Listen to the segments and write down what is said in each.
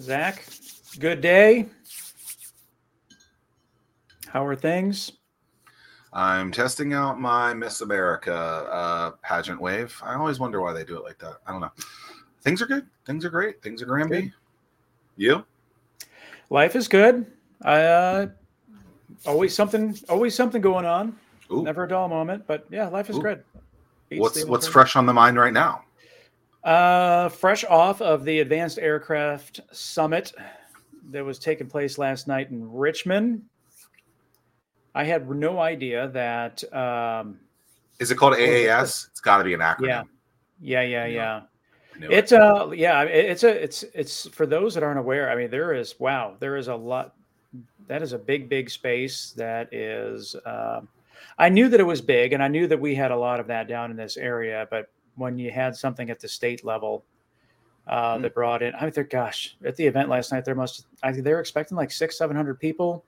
Zack, good day. How are things? I'm testing out my Miss America uh, pageant wave. I always wonder why they do it like that. I don't know. Things are good. Things are great. Things are Granby. Good. You? Life is good. Uh, always something, always something going on. Ooh. Never a dull moment, but yeah, life is Ooh. good. Beats What's what's fresh on the mind right now? Uh, fresh off of the Advanced Aircraft Summit that was taking place last night in Richmond. I had no idea that. Um, Is it called What was it? AAS? It's got to be an acronym. yeah, yeah, yeah, Yeah. yeah. I it. It's uh yeah, it's a it's it's for those that aren't aware. I mean, there is wow, there is a lot. That is a big, big space. That is. Um, I knew that it was big, and I knew that we had a lot of that down in this area. But when you had something at the state level uh, Mm. that brought in, I mean, there, gosh, at the event last night, there must I think they were expecting like six, seven hundred people.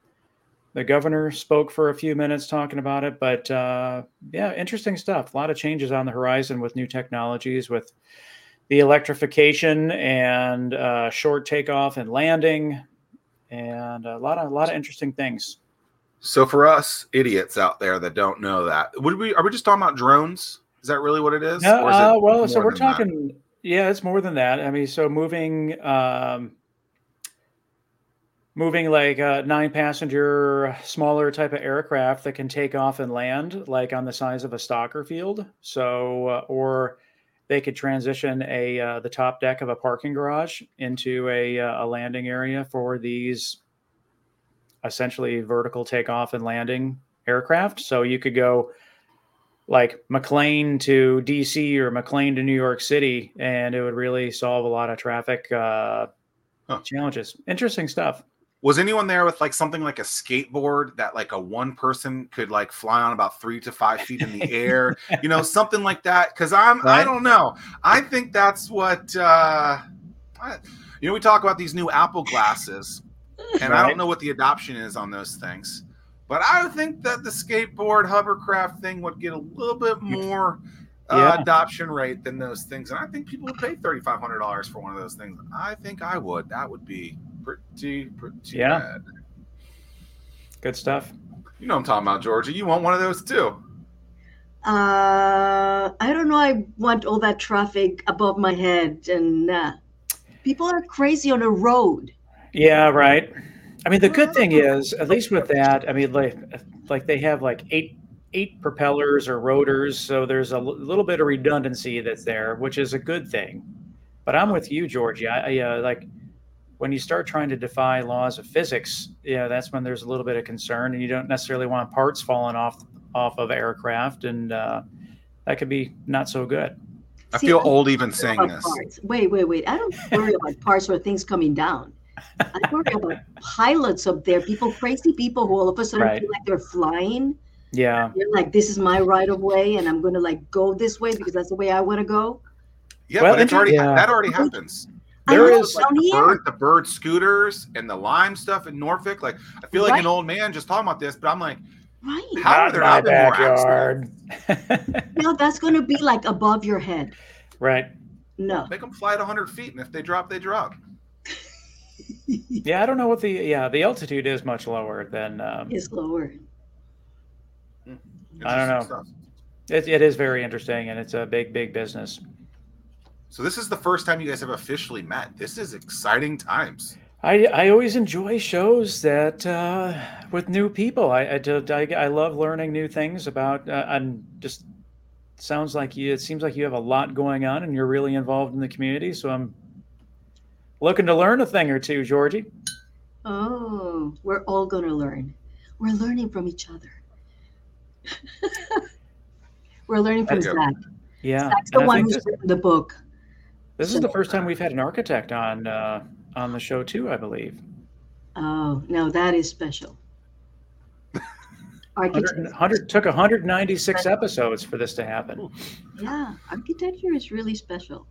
The governor spoke for a few minutes talking about it, but uh, yeah, interesting stuff. A lot of changes on the horizon with new technologies, with the electrification and uh, short takeoff and landing, and a lot of a lot of interesting things. So for us idiots out there that don't know that, would we are we just talking about drones? Is that really what it is? Yeah, Or is uh, well, so we're than that? talking. Yeah, it's more than that. I mean, so moving, um, moving like a nine-passenger, smaller type of aircraft that can take off and land, like on the size of a stalker field. So, uh, or they could transition a uh, the top deck of a parking garage into a, uh, a landing area for these essentially vertical takeoff and landing aircraft. So you could go like McLean to DC or McLean to New York City, and it would really solve a lot of traffic uh, Huh. challenges. Interesting stuff. Was anyone there with like something like a skateboard that like a one person could like fly on about three to five feet in the air? You know, something like that. Because I'm I don't know. I think that's what uh I, you know. We talk about these new Apple glasses, and I don't know what the adoption is on those things. But I think that the skateboard hovercraft thing would get a little bit more uh, Yeah. adoption rate than those things, and I think people would pay thirty five hundred dollars for one of those things. I think I would. That would be pretty pretty Yeah. bad. Good stuff. You know what I'm talking about, Georgie. You want one of those too. Uh, I don't know. I want all that traffic above my head, and uh, people are crazy on the road. Yeah, right. I mean, the good thing is, at least with that, I mean, like, like they have like eight eight propellers or rotors, so there's a l- little bit of redundancy that's there, which is a good thing. But I'm with you, Georgie. I, I uh, like when you start trying to defy laws of physics. Yeah, that's when there's a little bit of concern, and you don't necessarily want parts falling off off of aircraft, and uh, that could be not so good. I See, feel I old even saying this. Parts. Wait, wait, wait. I don't worry about parts or things coming down. I worry about pilots up there, people, crazy people who all of a sudden Right. feel like they're flying. Yeah, They're like, this is my right of way, and I'm going to like go this way because that's the way I want to go. Yeah, Well, but it's already yeah. that already happens. There is I know, is- down the bird, the bird scooters and the lime stuff in Norfolk. Like I feel like Right. an old man just talking about this, but I'm like, Right. How are not there not backyard. No, that's going to be like above your head. right. No. make them fly at 100 feet, and if they drop, they drop. Yeah, I don't know what the yeah the altitude is much lower than um, It's lower. I don't know. Stuff. it, it is very interesting and it's a big big business. So this is the first time you guys have officially met. This is exciting times. I I always enjoy shows that uh, with new people. I I, I I love learning new things about uh, and just sounds like you. It seems like you have a lot going on and you're really involved in the community. So I'm looking to learn a thing or two, Georgie. Oh, we're all going to learn. We're learning from each other. we're learning from Zack. Yeah, Zack's the and one who's this, written the book. this is the first time we've had an architect on uh, on the show too. I believe. Oh, no, that is special. 100, 100 took 196 episodes for this to happen. yeah, architecture is really special.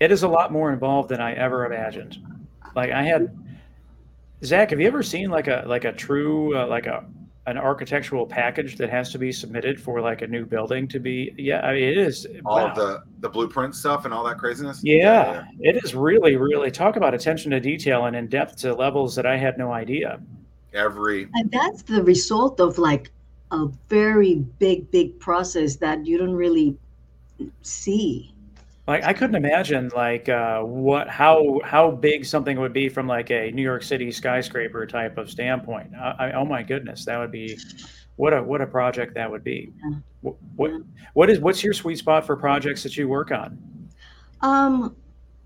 It is a lot more involved than I ever imagined. Like I had Zack, have you ever seen like a like a true uh, like a an architectural package that has to be submitted for like a new building to be. Yeah, I mean, it is all wow. of the the blueprint stuff and all that craziness. Yeah, it is really, really talk about attention to detail and in depth to levels that I had no idea. Every And that's the result of like a very big, big process that you don't really see. Like I couldn't imagine like uh, what how how big something would be from like a New York City skyscraper type of standpoint. I, I, oh my goodness, that would be what a what a project that would be. What, what what is what's your sweet spot for projects that you work on? Um,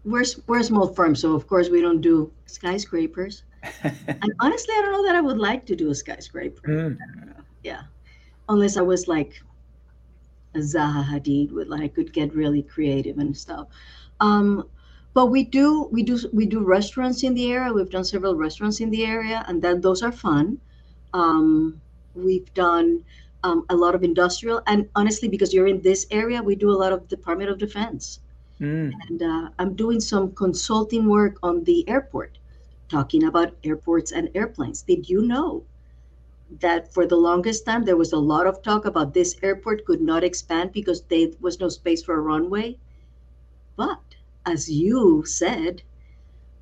we're we're a small firm, so of course we don't do skyscrapers. And honestly, I don't know that I would like to do a skyscraper. Mm. Yeah, unless I was like Zaha Hadid, with like I could get really creative and stuff. Um, but we do we do we do restaurants in the area. We've done several restaurants in the area, and then those are fun. Um, we've done um, a lot of industrial, and honestly, because you're in this area, we do a lot of Department of Defense Mm. and uh, I'm doing some consulting work on the airport, talking about airports and airplanes. Did you know that for the longest time there was a lot of talk about this airport could not expand because there was no space for a runway? But as you said,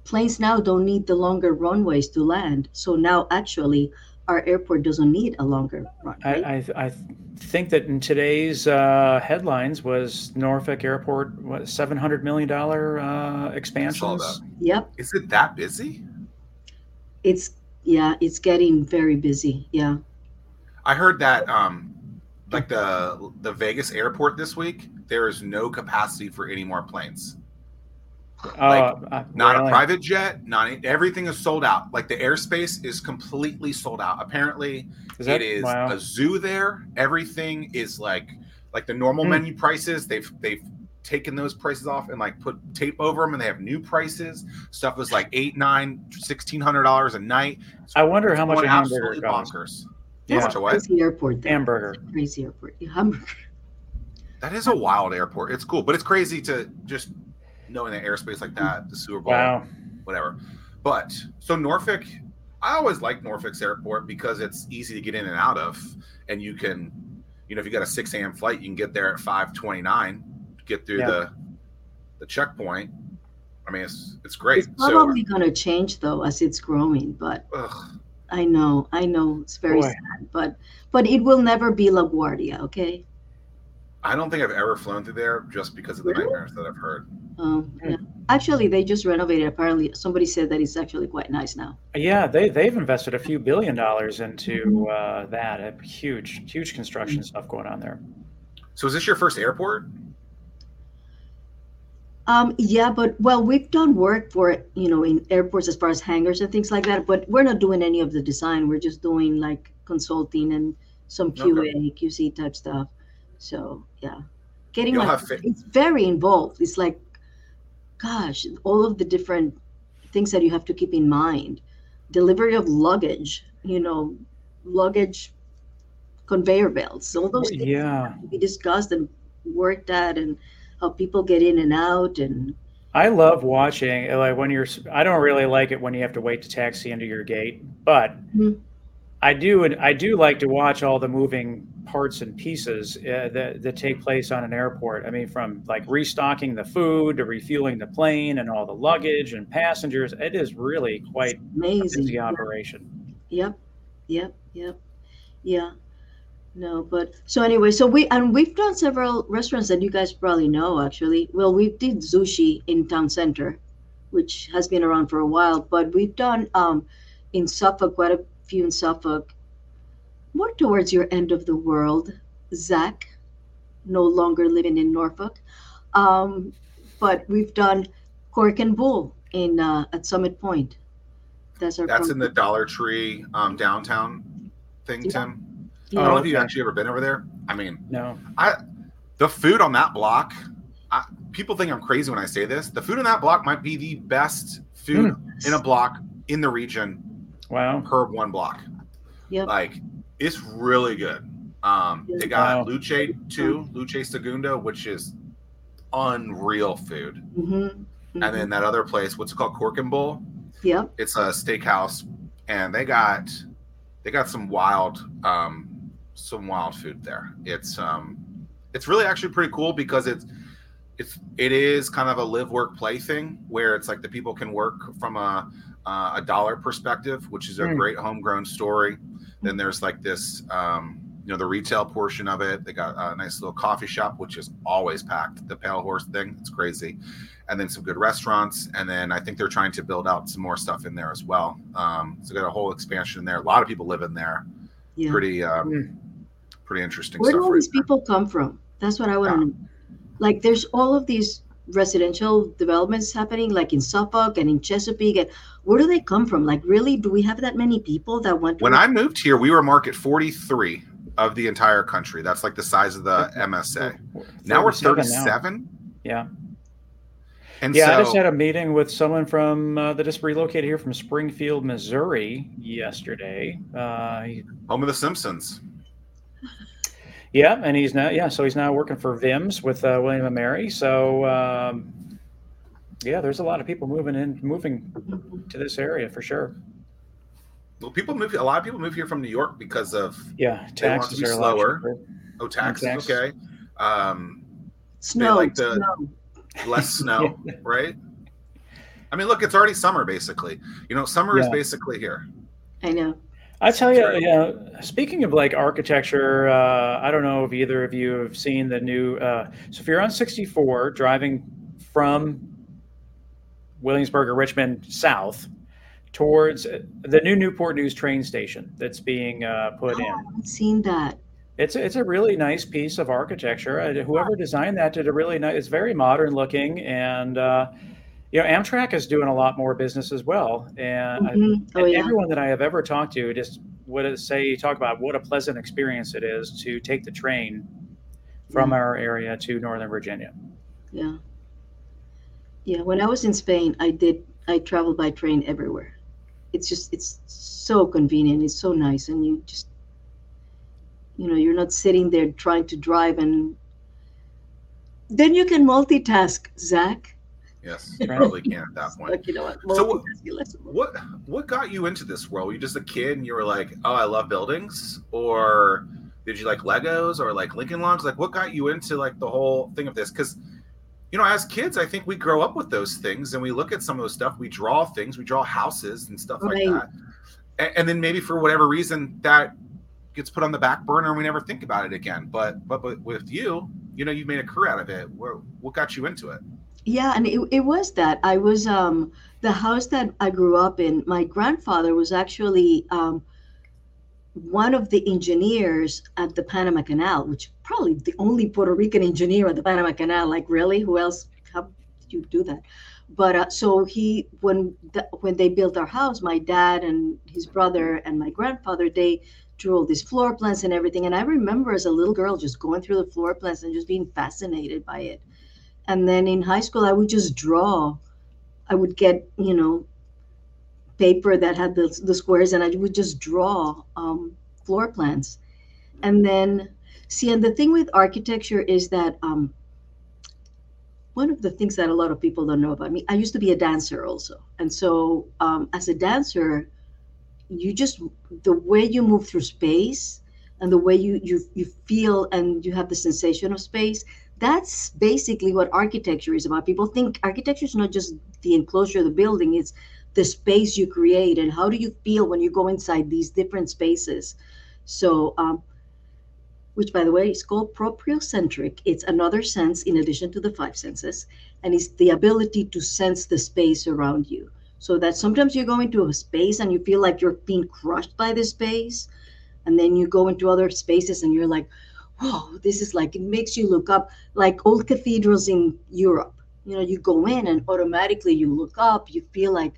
planes now don't need the longer runways to land. So now actually our airport doesn't need a longer runway. I, I I think that in today's uh, headlines was Norfolk Airport what seven hundred million dollar uh, expansions. yep, is it that busy? it's yeah, it's getting very busy. Yeah. I heard that um like the the Vegas airport this week, there is no capacity for any more planes. Oh, Like, uh, Not really? a private jet, not everything is sold out. Like the airspace is completely sold out. Apparently, Is that, it is wow. a zoo there. Everything is like like the normal Hmm. menu prices. They've they've taken those prices off and like put tape over them and they have new prices. Stuff was like eight, nine, sixteen hundred dollars a night. I wonder how much Going a hamburger absolutely costs. bonkers. Yeah, Much a what? Crazy airport. there. hamburger. Crazy airport. Yeah, hamburger. That is a wild airport. It's cool, but it's crazy to just knowing that airspace like that, the Super Bowl, Wow. whatever. But so Norfolk, I always like Norfolk's airport because it's easy to get in and out of, and you can, you know, if you got a six a.m. flight, you can get there at five twenty-nine, get through Yeah. the the checkpoint. I mean, it's it's great. It's So, probably going to change though as it's growing, but ugh, I know, I know it's very Boy. sad, but but it will never be LaGuardia, okay? I don't think I've ever flown through there just because of the Really? nightmares that I've heard. Um, Hmm. yeah. Actually, they just renovated. Apparently, somebody said that it's actually quite nice now. Yeah, they they've invested a few billion dollars into uh, that. A huge, huge construction stuff going on there. So, is this your first airport? Um, yeah, but well, we've done work for you know in airports as far as hangars and things like that. But we're not doing any of the design. We're just doing like consulting and some Okay. QA, QC type stuff. So yeah, getting You'll have it's very involved. It's like, gosh, all of the different things that you have to keep in mind. Delivery of luggage, you know, luggage conveyor belts, all those things Yeah, to be discussed and worked at, and how people get in and out, and I love watching like when you're. I don't really like it when you have to wait to taxi into your gate, but Mhm. I do. and I do like to watch all the moving parts and pieces uh, that that take place on an airport. I mean, from like restocking the food to refueling the plane and all the luggage and passengers. It is really quite a amazing. busy operation. Yep, yep, yep, yeah. No, but so anyway, so we and we've done several restaurants that you guys probably know actually. Well, we did sushi in town center, which has been around for a while, but we've done um in Suffolk quite a few in Suffolk. More towards your end of the world, Zack, no longer living in Norfolk. Um, but we've done Cork and Bull in uh, at Summit Point. That's our That's in the. Dollar Tree um, downtown thing, Yeah. Tim. Yeah. I don't know if you've actually ever been over there. I mean, No, I the food on that block. I, people think I'm crazy when I say this. The food on that block might be the best food in a block in the region wow. per one block. Yep. Like it's really good. Um, they got Wow. Luce too, Luce Segunda, which is unreal food. Mhm, And mhm. then that other place, what's it called, Cork and Bull? Yep. It's a steakhouse, and they got they got some wild um, some wild food there. It's um, it's really actually pretty cool because it's it's it is kind of a live work play thing where it's like the people can work from a uh, a dollar perspective, which is a Mm. great homegrown story. Then there's like this um, you know the retail portion of it. They got a nice little coffee shop, which is always packed. The Pale Horse thing, it's crazy. And then some good restaurants, and then I think they're trying to build out some more stuff in there as well. Um, so got a whole expansion in there. A lot of people live in there. Yeah. Pretty, um, Mm. Pretty interesting Where stuff. do all right these there. people come from? That's what I want Yeah. to know. Like, there's all of these residential developments happening, like in Suffolk and in Chesapeake. And where do they come from? Like, really, do we have that many people that want to? When I moved here, we were market 43 of the entire country. That's like the size of the MSA. Now we're 37 now. Yeah. And Yeah, so, I just had a meeting with someone from uh, that just relocated here from Springfield, Missouri yesterday. Uh, home of the Simpsons. Yeah, and he's now yeah, so he's now working for Vims with uh, William and Mary. So um, yeah, there's a lot of people moving in, moving to this area for sure. Well, people move. A lot of people move here from New York because of Yeah, They want taxes to be are a lot slower. oh taxes. Taxes. Okay, um, snow, like the- snow. less snow, right? I mean, look, it's already summer basically. You know, summer is basically here. I know. I tell you, Sure. you speaking of like architecture, uh, I don't know if either of you have seen the new. Uh, so if you're on 64 driving from Williamsburg or Richmond south towards the new Newport News train station that's being uh, put Oh, in, I haven't seen that. it's it's a really nice piece of architecture. Uh, Whoever designed that did a really nice. It's very modern looking, and uh, you know, Amtrak is doing a lot more business as well. And Mhm. Oh and yeah. everyone that I have ever talked to just would say talk about what a pleasant experience it is to take the train from Yeah. our area to Northern Virginia. Yeah. Yeah. When I was in Spain, I did. I traveled by train everywhere. It's just it's so convenient. It's so nice, and you just you know you're not sitting there trying to drive and then you can multitask, Zack. Yes, you probably can at that point. Like you know what? So what- What what got you into this world? Were you just a kid and you were like, oh, I love buildings, or did you like Legos or like Lincoln Logs? Like, what got you into like the whole thing of this? Because you know, as kids, I think we grow up with those things and we look at some of those stuff. We draw things, we draw houses and stuff Right. like that, and, and then maybe for whatever reason that gets put on the back burner and we never think about it again. But but but with you, you know, you've made a career out of it. Where, what got you into it? Yeah, and it, it was that. I was um the house that I grew up in, my grandfather was actually um one of the engineers at the Panama Canal, which probably the only Puerto Rican engineer at the Panama Canal. Like really, who else how did you do that? But uh, so he when the, when they built our house, my dad and his brother and my grandfather, they drew all these floor plans and everything. And I remember as a little girl just going through the floor plans and just being fascinated by it and then in high school i would just draw. I would get you know paper that had the, the squares and i would just draw um, floor plans. And then see and the thing with architecture is that um, one of the things that a lot of people don't know about me i used to be a dancer also. And so um, as a dancer you just the way you move through space and the way you you, you feel and you have the sensation of space that's basically what architecture is about. People think architecture is not just the enclosure of the building, it's the space you create and how do you feel when you go inside these different spaces. So, um, which by the way is called proprioception. It's another sense in addition to the five senses, and it's the ability to sense the space around you. So that sometimes you go into a space and you feel like you're being crushed by the space, and then you go into other spaces and you're like, whoa, this is like, it makes you look up like old cathedrals in Europe. You know, you go in and automatically you look up, you feel like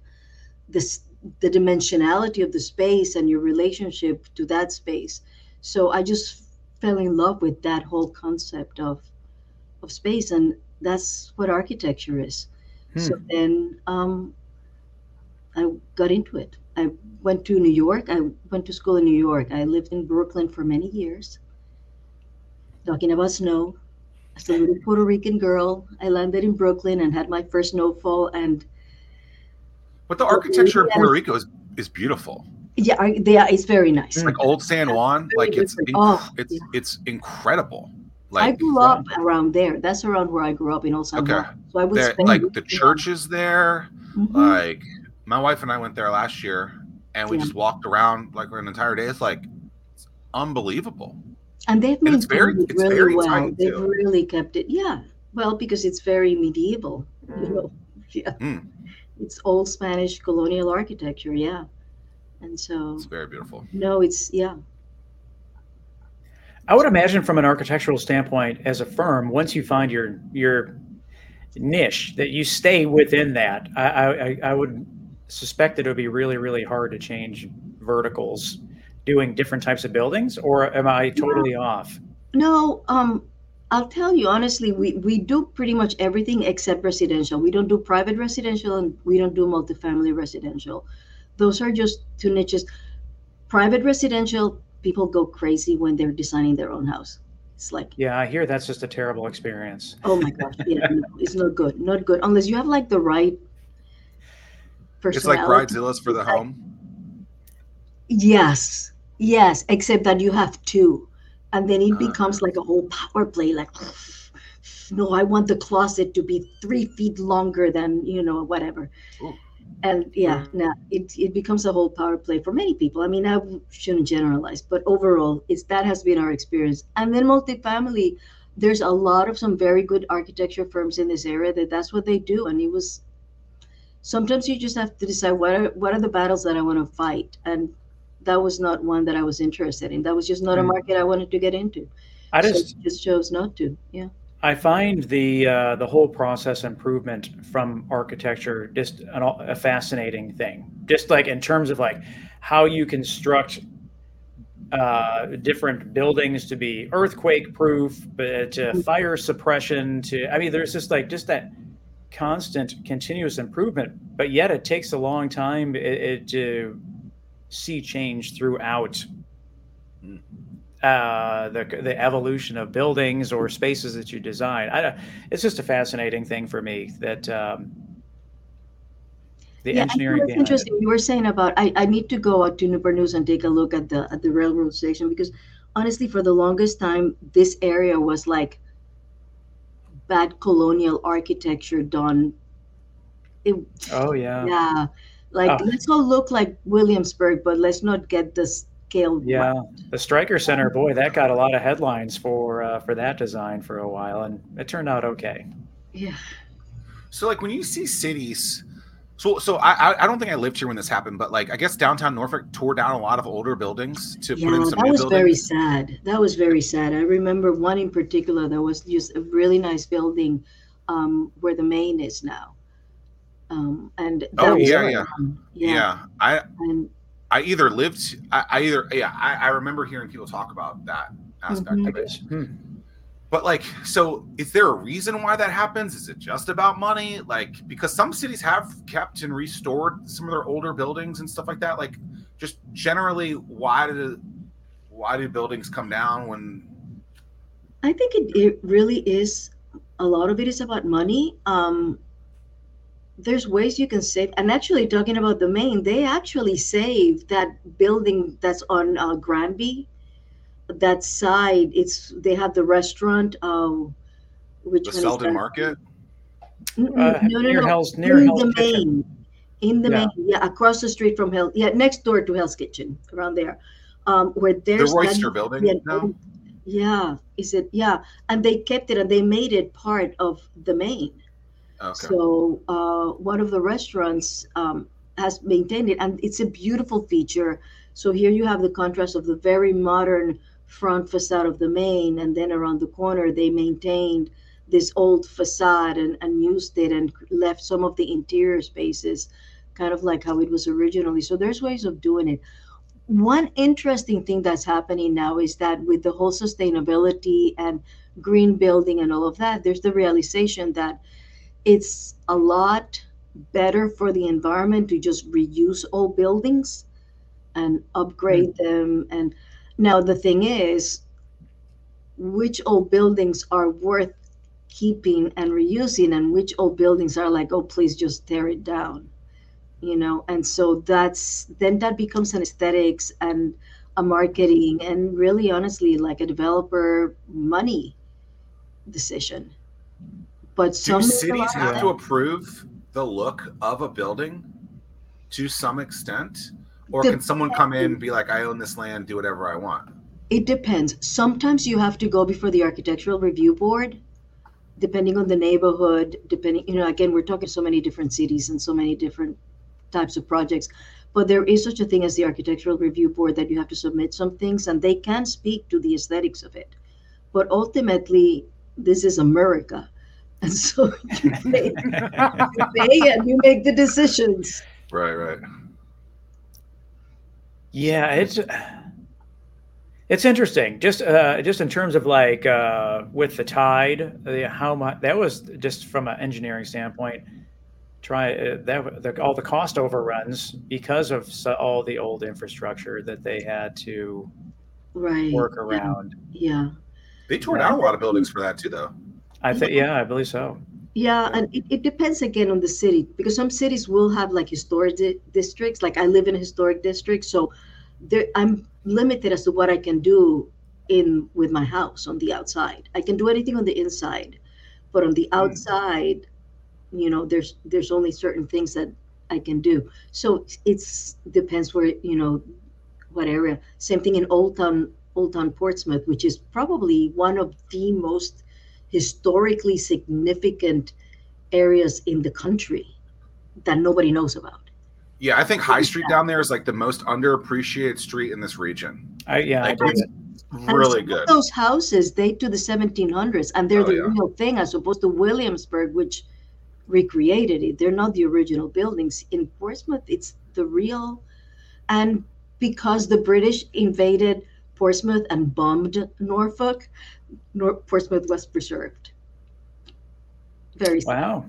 this the dimensionality of the space and your relationship to that space. So I just fell in love with that whole concept of of space and that's what architecture is. So then um, I got into it. I went to New York. I went to school in New York. I lived in Brooklyn for many years. Talking about snow, as a little Puerto Rican girl, I landed in Brooklyn and had my first snowfall. And But the architecture of Puerto Rico is is beautiful. Yeah, they are, it's very nice. It's like old San Juan. Like it's inc- Oh, it's yeah. it's incredible. Like, I grew up around there. That's around where I grew up in Old San Okay. Juan. So I would there- like the there. church is there. Mhm. Like my wife and I went there last year, and we Yeah. just walked around like an entire day. It's like it's unbelievable. And they've and it's maintained very- it it's really very well. tight, They've too. really kept it. Yeah, well, because it's very medieval. You know, yeah, Mm. it's old Spanish colonial architecture. Yeah, and so It's very beautiful. no, it's yeah. I would imagine from an architectural standpoint, as a firm, once you find your your niche, that you stay within that. I I, I would suspect that it would be really really hard to change verticals, doing different types of buildings. Or am I totally off? No, um, I'll tell you honestly, we we do pretty much everything except residential. We don't do private residential and we don't do multifamily residential. Those are just two niches. Private residential, people go crazy when they're designing their own house. It's like, Yeah, I hear that's just a terrible experience. oh my gosh, yeah, no, it's not good, not good unless you have like the right It's like personality. Bridezilla's for the home. Yes, yes, except that you have two. And then it Ah. becomes like a whole power play. Like, no, I want the closet to be three feet longer than, you know, whatever. Ooh. And yeah, no, it, it becomes a whole power play for many people. I mean, I shouldn't generalize, but overall, it's that has been our experience. And then multifamily, there's a lot of some very good architecture firms in this area that that's what they do. And it was sometimes you just have to decide what are what are the battles that I want to fight. And that was not one that I was interested in. That was just not a Mm. market I wanted to get into. I So just just chose not to. Yeah. I find the uh, the whole process improvement from architecture just an, a fascinating thing. Just like in terms of like how you construct uh, different buildings to be earthquake proof, but to fire suppression. To I mean, there's just like just that constant, continuous improvement. But yet, it takes a long time it, it to see change throughout uh, the the evolution of buildings or spaces that you design. I, it's just a fascinating thing for me that um, the yeah, engineering behind it. interesting. You were saying about I, I need to go out to Newport News and take a look at the at the railroad station because honestly, for the longest time, this area was like bad colonial architecture done. It, Oh yeah, yeah, like Oh. let's all look like Williamsburg, but let's not get the scale. right. yeah. The Striker Center, boy, that got a lot of headlines for uh, for that design for a while, and it turned out okay. yeah. So like when you see cities, so so I I- I don't think I lived here when this happened, but like I guess downtown Norfolk tore down a lot of older buildings to Yeah, put in some new buildings. that new was buildings. very sad. That was very sad. I remember one in particular that was just a really nice building um, where the main is now. Um, and Oh, yeah, yeah. yeah. yeah. I And I either lived I, I either yeah I, I remember hearing people talk about that aspect Mhm. of it. Hmm. But like, so is there a reason why that happens? Is it just about money? Like, because some cities have kept and restored some of their older buildings and stuff like that. Like, just generally, why do why do buildings come down when? I think it, it really is a lot of it is about money. Um, there's ways you can save. And actually, talking about the main, they actually saved that building that's on uh, Granby. That side, it's they have the restaurant. Uh, which The Selden? Market. Uh, no, no, near no. Hell's near in Hell's the Kitchen. main, in the Yeah. main, yeah, across the street from Hell, yeah, next door to Hell's Kitchen, around there, um, where The there's that- Royster building. yeah, No? yeah, is it? Yeah, and they kept it and they made it part of the main. Okay. So uh, one of the restaurants um, has maintained it, and it's a beautiful feature. So here you have the contrast of the very modern front facade of the main, and then around the corner they maintained this old facade and, and used it and left some of the interior spaces kind of like how it was originally. So there's ways of doing it. One interesting thing that's happening now is that with the whole sustainability and green building and all of that, there's the realization that it's a lot better for the environment to just reuse old buildings and upgrade mm. them. And now the thing is which old buildings are worth keeping and reusing and which old buildings are like oh please just tear it down you know, and so that's then that becomes an aesthetics and a marketing and really honestly like a developer money decision. But Do some cities have to approve the look of a building to some extent? Or can someone come in and be like, I own this land, do whatever I want? It depends. Sometimes you have to go before the architectural review board, depending on the neighborhood, depending, you know, again, we're talking so many different cities and so many different types of projects. But there is such a thing as the architectural review board that you have to submit some things and they can speak to the aesthetics of it. But ultimately, this is America. And so you pay, you pay and you make the decisions. Right, right. Yeah, it's it's interesting. Just uh, just in terms of like uh, with the tide, the, how much that was just from an engineering standpoint. Try uh, that the, all the cost overruns because of so, all the old infrastructure that they had to Right. work around. Yeah. They tore down a lot of buildings for that too, though. I think, yeah, I believe so. Yeah, and it, it depends again on the city because some cities will have like historic di- districts. Like I live in a historic district, so there I'm limited as to what I can do in with my house on the outside. I can do anything on the inside, but on the hmm. outside, you know, there's there's only certain things that I can do. So it's depends where you know what area. Same thing in Old Town Old Town Portsmouth, which is probably one of the most historically significant areas in the country that nobody knows about. Yeah, I think High Street down there is like the most underappreciated street in this region. I yeah, Like, believe it's it. And really some good. Of those houses date to the 1700s, and they're Oh, the yeah. real thing, as opposed to Williamsburg, which recreated it. They're not the original buildings. In Portsmouth, it's the real, and because the British invaded Portsmouth and bombed Norfolk, Nor- Portsmouth was preserved. Very. Wow,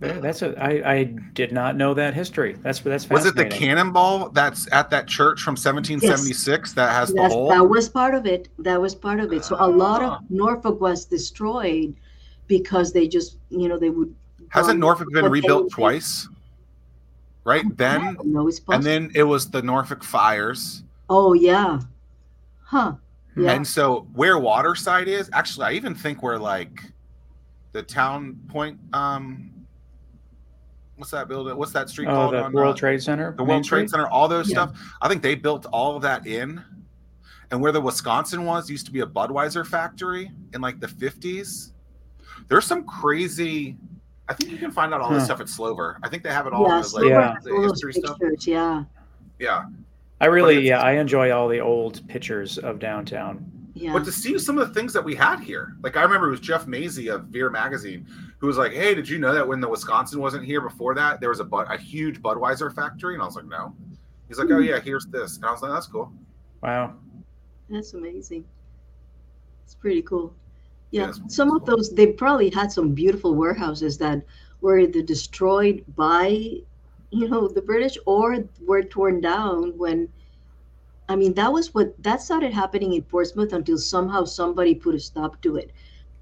There- that's a I, I did not know that history. That's that's Was it the cannonball that's at that church from 1776 that has the hole? that was part of it. That was part of it. So a lot Ah. of Norfolk was destroyed because they just, you know, they would. Hasn't Norfolk been what they rebuilt would- twice? Right then, No, it's and then it was the Norfolk fires. oh yeah, huh? Yeah. And so where Waterside is, actually, I even think where like the town point, um, what's that building? What's that street Oh, called? the on, World uh, Trade Center. the Main World Trade Center, all those Yeah. stuff. I think they built all of that in. And where the Wisconsin was used to be a Budweiser factory in like the 50s. There's some crazy. I think you can find out all this stuff at Slover. I think they have it all yeah, in those, like, Yeah. the all those history stuff. pictures, yeah, Yeah. I really, yeah, I enjoy all the old pictures of downtown. yeah. But to see some of the things that we had here, like I remember it was Jeff Maisey of Veer Magazine who was like, "Hey, did you know that when the Wisconsin wasn't here before that, there was a Bud, a huge Budweiser factory?" And I was like, "No." He's like, "Oh hmm. yeah, here's this," and I was like, "That's cool." Wow. That's amazing. It's pretty cool. Yeah, Yes. some of those they probably had some beautiful warehouses that were either destroyed by, you know, the British or were torn down when. I mean, that was what that started happening in Portsmouth until somehow somebody put a stop to it.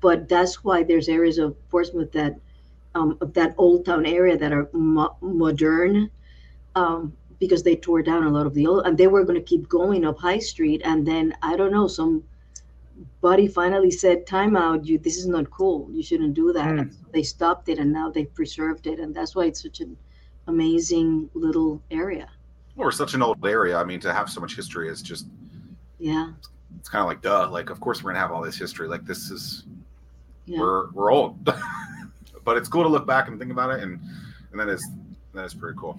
But that's why there's areas of Portsmouth that, um, of that old town area that are mo- modern, um, because they tore down a lot of the old, and they were going to keep going up High Street, and then I don't know, some buddy finally said, "Time out! You, this is not cool. You shouldn't do that." So they stopped it, and now they preserved it, and that's why it's such an amazing little area. Well, we're such an old area. I mean, to have so much history is just Yeah, it's kind of like duh. Like, of course we're gonna have all this history. Like, this is yeah. we're we're old, but it's cool to look back and think about it, and and that is that is pretty cool.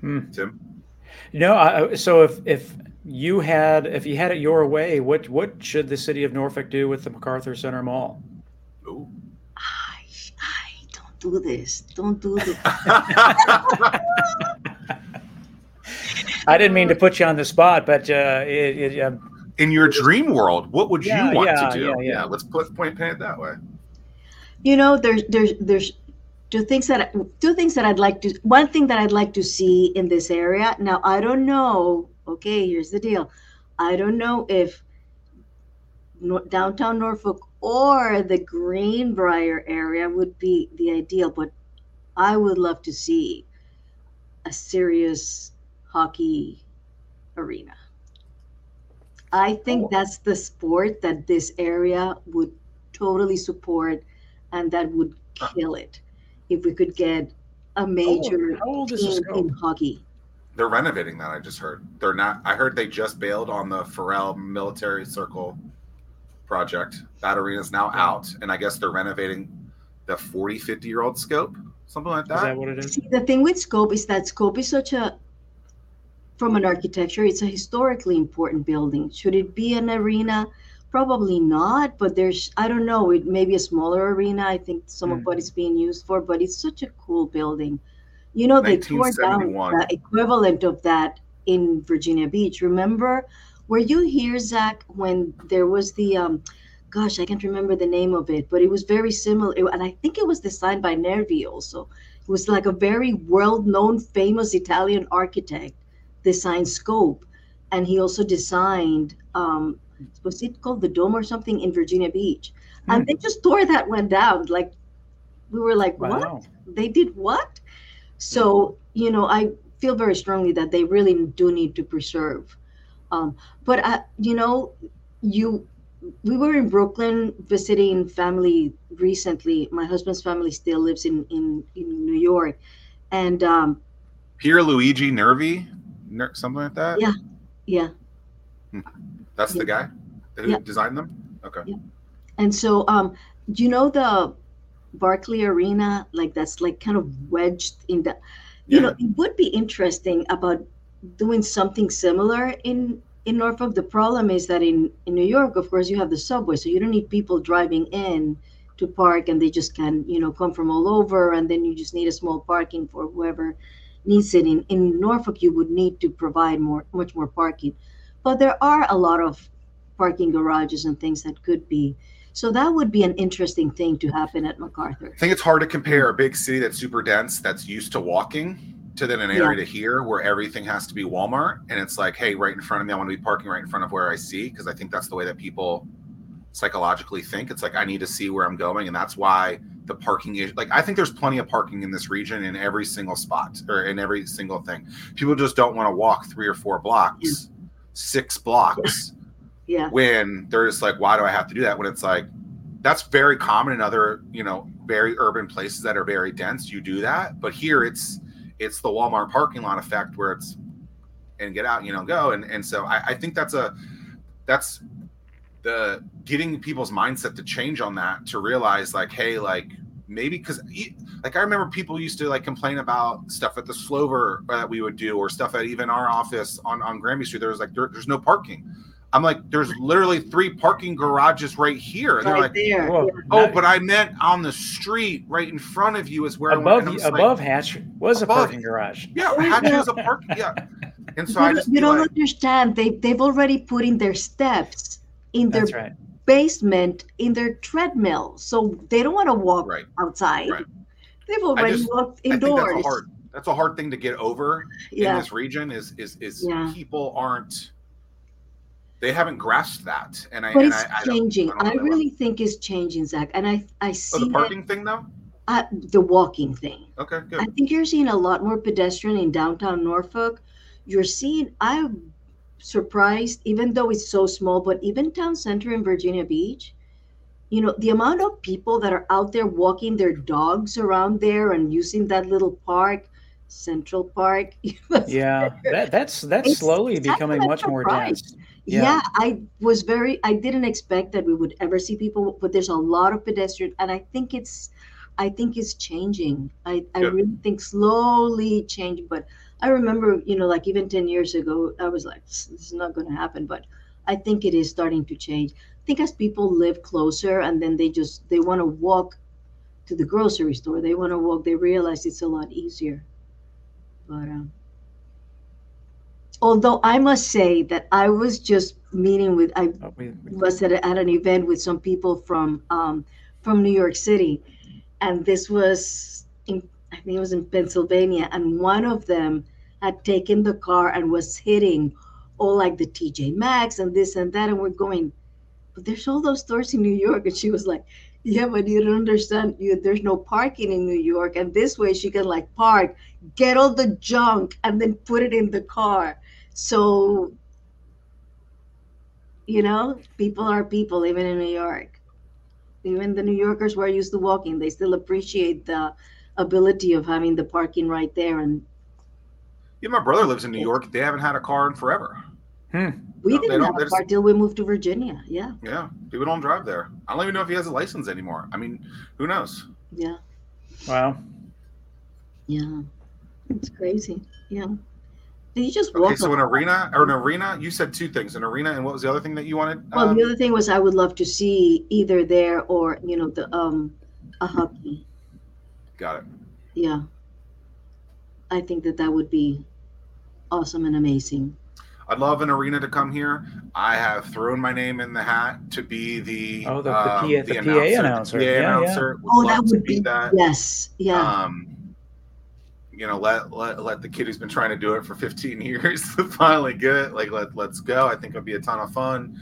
Hmm. Tim, You know, I, so if if you had if you had it your way, what what should the city of Norfolk do with the MacArthur Center Mall? Ooh. I, I don't this. Don't do this. I didn't mean to put you on the spot, but uh, it, it, um, in your dream world, what would Yeah, you want yeah, to do? yeah, yeah. let's put point pin it that way. you know there's there's there's two things that I- two things that i'd like to one thing that i'd like to see in this area now i don't know okay here's the deal i don't know if Nor- downtown norfolk or the greenbrier area would be the ideal but i would love to see a serious hockey arena. I think Oh. that's the sport that this area would totally support and that would kill it if we could get a major How old is team in hockey. They're renovating that. I just heard they're not. I heard they just bailed on the Pharrell Military Circle project. That arena is now out, and I guess they're renovating the 40, 50 year old scope, something like Is that. that what it is? See, the thing with Scope is that Scope is such a, from an architecture, it's a historically important building. Should it be an arena? Probably not, but there's, I don't know, it may be a smaller arena. I think some of Hmm. what it's being used for, but it's such a cool building. You know, they tore down the equivalent of that in Virginia Beach. Remember, were you here, Zack, when there was the, um, gosh, I can't remember the name of it, but it was very similar. And I think it was designed by Nervi also. It was like a very well-known, famous Italian architect designed Scope, and he also designed um, was it called the Dome or something in Virginia Beach, and Hmm. they just tore that one down. Like we were like, what? Wow. They did what? So you know, I feel very strongly that they really do need to preserve. Um, but I, you know, you we were in Brooklyn visiting family recently. My husband's family still lives in in, in New York, and um, Pier Luigi Nervi, Ner- something like that. Yeah. yeah, That's the guy who Yeah. designed them. Okay. Yeah. and so um, do you know the Barclay Arena, like that's like kind of wedged in the. You Yeah. know, it would be interesting about doing something similar in in Norfolk. The problem is that in in New York, of course, you have the subway, so you don't need people driving in to park, and they just can you know come from all over, and then you just need a small parking for whoever needs it. In in Norfolk, you would need to provide more much more parking, but there are a lot of parking garages and things that could be. So that would be an interesting thing to happen at MacArthur. I think it's hard to compare a big city that's super dense, that's used to walking, to then an area to here where everything has to be Walmart. And it's like, hey, right in front of me, I want to be parking right in front of where I see, because I think that's the way that people psychologically think. It's like, I need to see where I'm going. And that's why the parking is like, I think there's plenty of parking in this region in every single spot or in every single thing. People just don't want to walk three or four blocks, six blocks Yeah. when they're just like, why do I have to do that? When it's like, that's very common in other, you know, very urban places that are very dense. You do that, but here it's it's the Walmart parking lot effect where it's and get out, you know, go. And and so I, I think that's a that's the getting people's mindset to change on that to realize like, hey, like maybe because like I remember people used to like complain about stuff at the Slover that we would do or stuff at even our office on on Granby Street. There was like there, there's no parking. I'm like, there's literally three parking garages right here. And they're Right like, there. Whoa. oh, Not- but I meant on the street right in front of you is where I above went. And I'm just like, above Hatch was a parking garage. yeah, Right Hatch there. is a parking. Yeah, and so you, I don't- just you don't like, understand. They they've already put in their steps in their right. basement in their treadmill, so they don't want to walk right. outside. Right. They've already just- walked indoors. that's a hard. That's a hard thing to get over in this region. Is is is Yeah. people aren't. They haven't grasped that, and I but and it's I, I don't- changing. I don't I, know they really think it's changing, Zack. And I I Oh, see the that parking thing though. uh, the walking thing. Okay, good. I think you're seeing a lot more pedestrian in downtown Norfolk. You're seeing, I'm surprised, even though it's so small, but even town center in Virginia Beach, you know, the amount of people that are out there walking their dogs around there and using that little park, Central Park. Yeah, that that's that's It's- slowly it's becoming I'm much more dense. Yeah. Yeah. I was very, I didn't expect that we would ever see people, but there's a lot of pedestrian, and I think it's, I think it's changing. I, I Good. really think slowly changing. But I remember, you know, like even 10 years ago, I was like, this this is not going to happen. But I think it is starting to change. I think as people live closer and then they just, they want to walk to the grocery store, they want to walk, they realize it's a lot easier. But, um, although I must say that I was just meeting with, I Oh, we- we- was at, a, at an event with some people from um, from New York City, and this was in I think it was in Pennsylvania, and one of them had taken the car and was hitting all like the TJ Maxx and this and that, and we're going, but there's all those stores in New York, and she was like, Yeah, but you don't understand. You there's no parking in New York, and this way she can like park, get all the junk, and then put it in the car. So, you know, people are people, even in New York. Even the New Yorkers who are used to walking, they still appreciate the ability of having the parking right there. And Yeah, my brother lives in New York. They haven't had a car in forever. Hmm. we No, didn't have a just- car till we moved to Virginia. Yeah, Yeah, people don't drive there. I don't even know if he has a license anymore. I mean, who knows? yeah, Wow. yeah. It's crazy. Yeah. And you just Okay, so an arena or an arena, you said two things: an arena, and what was the other thing that you wanted? Well, Um, the other thing was I would love to see either there or you know the um a hockey. got it. Yeah, I think that that would be awesome and amazing. I'd love an arena to come here. I have thrown my name in the hat to be the Oh, the- the um, PA the PA announcer. PA Yeah, yeah. announcer. Would Oh, that to would be that. yes, yeah. Um, you know, let, let let the kid who's been trying to do it for 15 years finally get it. Like, let let's go. I think it'll be a ton of fun.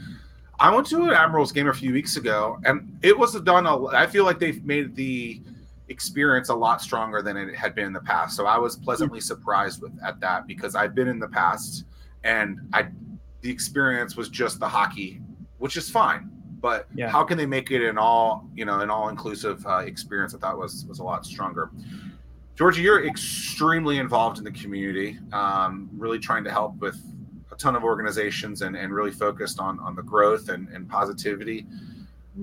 I went to an Admirals game a few weeks ago, and it was done. A, I feel like they've made the experience a lot stronger than it had been in the past. So I was pleasantly surprised with at that because I've been in the past, and I the experience was just the hockey, which is fine. But Yeah. how can they make it an all you know an all inclusive uh, experience? I thought was was a lot stronger. Georgie, you're extremely involved in the community, um, really trying to help with a ton of organizations and, and really focused on on the growth and, and positivity.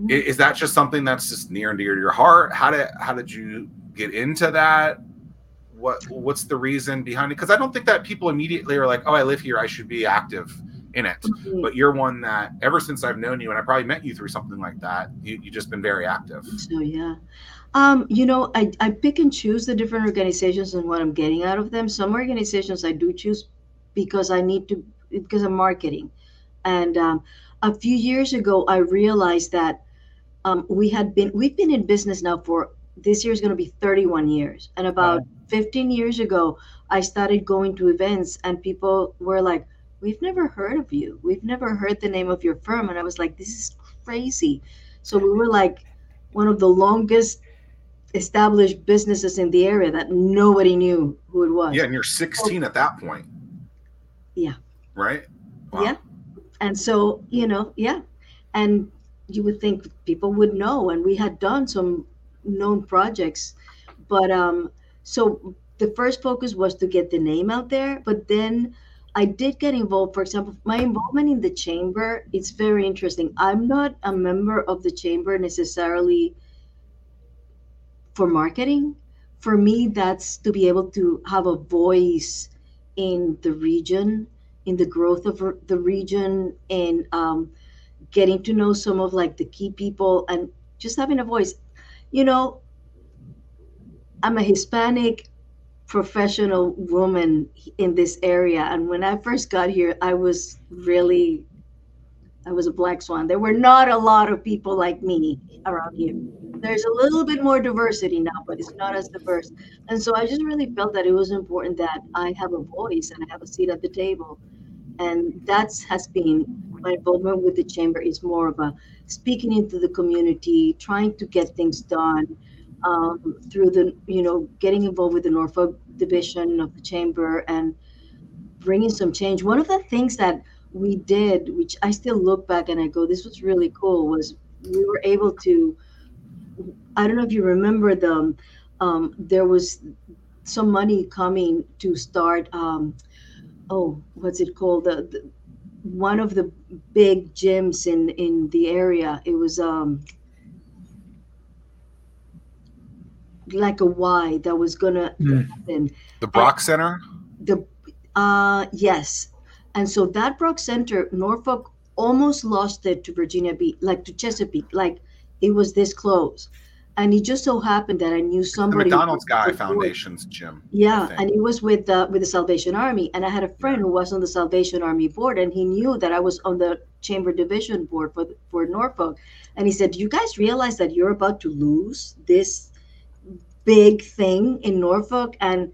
I- Is, that just something that's just near and dear to your heart? How did how did you get into that? What what's the reason behind it? Because I don't think that people immediately are like, oh, I live here, I should be active in it. Mhm. But you're one that ever since I've known you, and I probably met you through something like that, you you just been very active. So yeah. Um, you know, I, I pick and choose the different organizations and what I'm getting out of them. Some organizations I do choose because I need to because of marketing. And um, a few years ago, I realized that um, we had been we've been in business now for this year is going to be 31 years. And about 15 years ago, I started going to events, and people were like, "We've never heard of you. We've never heard the name of your firm." And I was like, "This is crazy." So we were like one of the longest established businesses in the area that nobody knew who it was. Yeah, and you're 16 at that point. Yeah. Right. Yeah. And so, you know, yeah. And you would think people would know. And we had done some known projects. But um, so the first focus was to get the name out there. But then I did get involved. For example, my involvement in the chamber, it's very interesting. I'm not a member of the chamber necessarily for marketing. For me, that's to be able to have a voice in the region in the growth of the region and um, getting to know some of like the key people and just having a voice you know i'm a hispanic professional woman in this area and when i first got here i was really i was a black swan. There were not a lot of people like me around here. There's a little bit more diversity now but it's not as diverse. And so i just really felt that it was important that i have a voice and i have a seat at the table. And that's has been my involvement with the chamber. Is more of a speaking into the community trying to get things done um, through the you know getting involved with the norfolk division of the chamber and bringing some change. One of the things that we did which i still look back and i go this was really cool was we were able to i don't know if you remember them um, there was some money coming to start um, oh what's it called the, the one of the big gyms in in the area it was um like a y that was gonna Mm. happen The Kroc Center. the uh yes and so that kroc center norfolk almost lost it to virginia beach like to chesapeake like it was this close. And it just so happened that i knew The somebody McDonald's Guy before- Foundation's gym. yeah, and it was with the with the Salvation Army, and I had a friend who was on the Salvation Army board, and he knew that I was on the Chamber Division board for for Norfolk, and he said, "Do you guys realize that you're about to lose this big thing in Norfolk?" And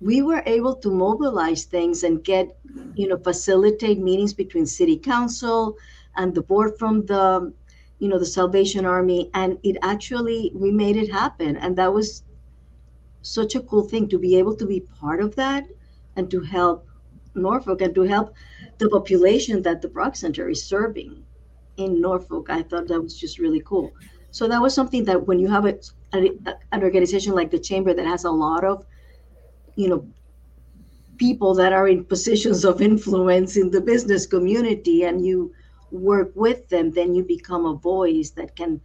we were able to mobilize things and get, you know, facilitate meetings between City Council and the board from the you know, the Salvation Army, and it actually we made it happen, and that was such a cool thing to be able to be part of that and to help Norfolk and to help the population that the Kroc Center is serving in Norfolk. I thought that was just really cool. So that was something that when you have a, a, an organization like the Chamber that has a lot of, you know, people that are in positions of influence in the business community and you work with them, then you become a voice that can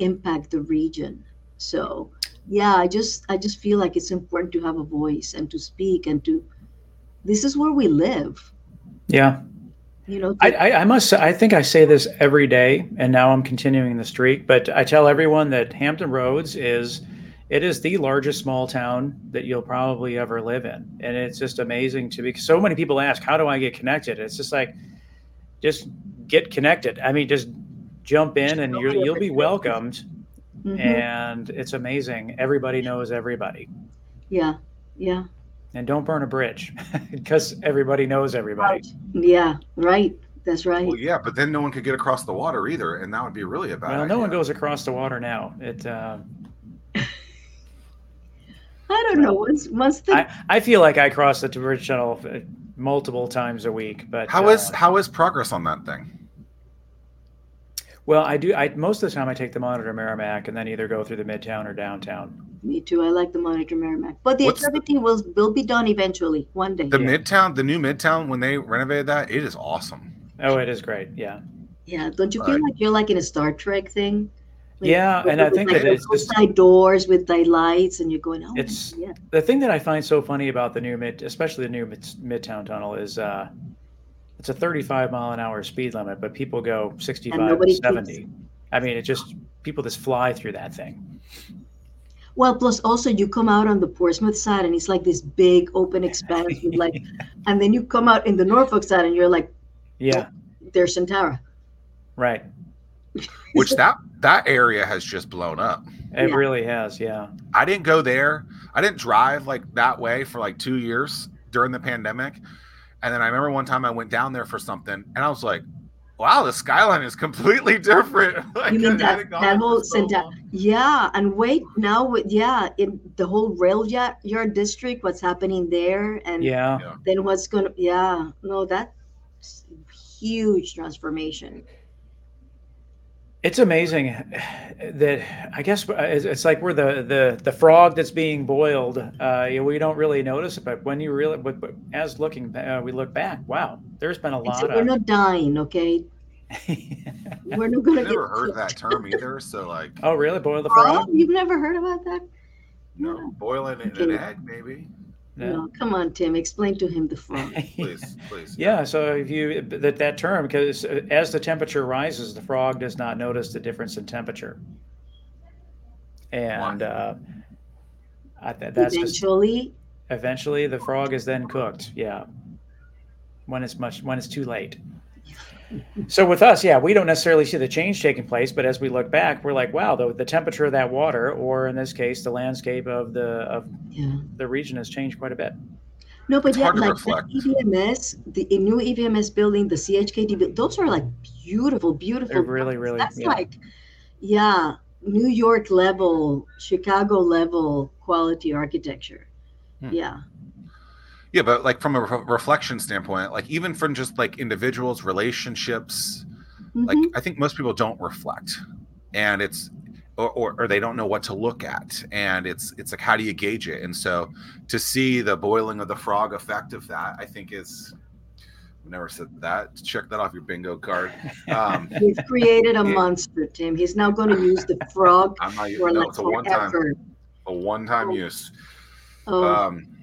impact the region. So yeah, I just I just feel like it's important to have a voice and to speak and to this is where we live. Yeah. You know, I, I, I must I think I say this every day and now I'm continuing the streak, but I tell everyone that Hampton Roads is it is the largest small town that you'll probably ever live in. And it's just amazing to be so many people ask, how do I get connected? It's just like just get connected. I mean, just jump in and you you'll be welcomed. Mm-hmm. And it's amazing. Everybody knows everybody. Yeah. Yeah and don't burn a bridge because everybody knows everybody. Yeah, right. That's right. Well, yeah, but then no one could get across the water either, and that would be really a bad. Well, idea. no one goes across the water now. It. Uh, I don't know. Once, once the... I, I feel like I cross the bridge tunnel uh, multiple times a week, but how uh, is how is progress on that thing? Well, I do. I most of the time I take the Monitor Merrimack and then either go through the Midtown or downtown. Me too. I like the Monitor Merrimack, but the What's everything will will be done eventually one day. The yeah. Midtown, the new Midtown, when they renovated that, it is awesome. Oh, it is great. Yeah. Yeah. Don't you feel like you're like in a Star Trek thing? Like, yeah, and I think like that it's just, side doors with the lights, and you're going. Oh, it's yeah. the thing that I find so funny about the new mid, especially the new mid, Midtown tunnel, is uh, it's a 35 mile an hour speed limit, but people go 65, 70. Keeps, I mean, it just people just fly through that thing. Well, plus also you come out on the Portsmouth side and it's like this big open expanse with like, and then you come out in the Norfolk side and you're like, yeah, oh, there's Sentara. Right. Which that that area has just blown up. It yeah. really has, yeah. I didn't go there. I didn't drive like that way for like two years during the pandemic. And then I remember one time I went down there for something and I was like, wow, the skyline is completely different. like, you mean that, that whole so Yeah, and wait now, with yeah, in the whole rail yard district, what's happening there, and yeah, then what's gonna, yeah, no, that's huge transformation. It's amazing that I guess it's like we're the the the frog that's being boiled. Uh, we don't really notice it, but when you really, but, but as looking, uh, we look back. Wow, there's been a lot. So we're not dying, okay? we're not gonna. I've never heard that term either. So like. Oh really? Boil the frog? Oh, you've never heard about that? No, boiling okay. an egg maybe. No, come on, Tim. Explain to him the frog. please, please. Yeah. So if you that that term, because as the temperature rises, the frog does not notice the difference in temperature, and uh, I, that's eventually. Just, eventually, the frog is then cooked. Yeah. When it's much when it's too late so with us, yeah, we don't necessarily see the change taking place, but as we look back, we're like, wow, the, the temperature of that water, or in this case, the landscape of the of yeah. the region has changed quite a bit. No, but it's yeah, like the EVMS, the new EVMS building, the CHKD, those are like beautiful, beautiful. They're really, really. That's yeah. like, yeah, New York level, Chicago level quality architecture. Hmm. Yeah. Yeah, but like from a re- reflection standpoint, like even from just like individuals, relationships, mm-hmm. like I think most people don't reflect, and it's or, or, or they don't know what to look at, and it's it's like how do you gauge it? And so to see the boiling of the frog effect of that, I think is never said that. Check that off your bingo card. Um, He's created a monster, Tim. He's now going to use the frog I'm not, for no, like it's a one time, a one time oh. use. Oh. Um,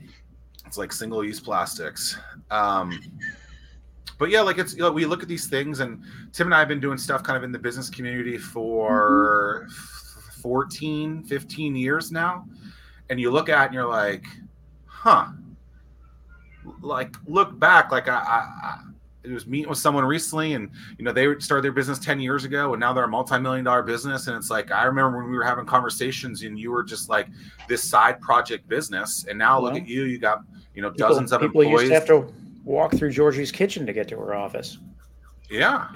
it's like single use plastics. Um, but yeah, like it's you know, we look at these things, and Tim and I have been doing stuff kind of in the business community for mm-hmm. 14, 15 years now. And you look at it and you're like, huh. Like look back, like I, I, I it was meeting with someone recently and you know they started their business 10 years ago and now they're a multi-million dollar business and it's like i remember when we were having conversations and you were just like this side project business and now well, look at you you got you know people, dozens of people employees. used to have to walk through georgie's kitchen to get to her office yeah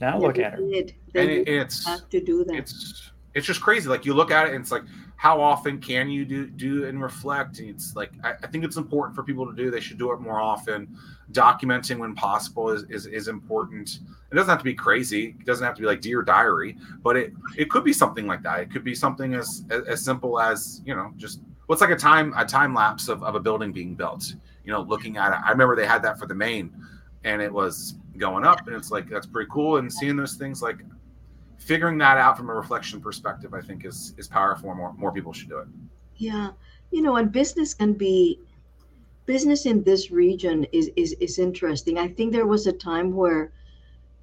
Now Yeah, look at her. did. They and it, did it's have to do that. it's it's just crazy. Like you look at it, and it's like, how often can you do do and reflect? And it's like I, I think it's important for people to do. They should do it more often. Documenting when possible is, is is important. It doesn't have to be crazy. It doesn't have to be like dear diary, but it it could be something like that. It could be something as as, as simple as you know just what's like a time a time lapse of, of a building being built. You know, looking at it. I remember they had that for the main, and it was going up, and it's like that's pretty cool. And seeing those things like figuring that out from a reflection perspective, I think is is powerful. More more people should do it. Yeah, you know, and business can be business in this region is is is interesting. I think there was a time where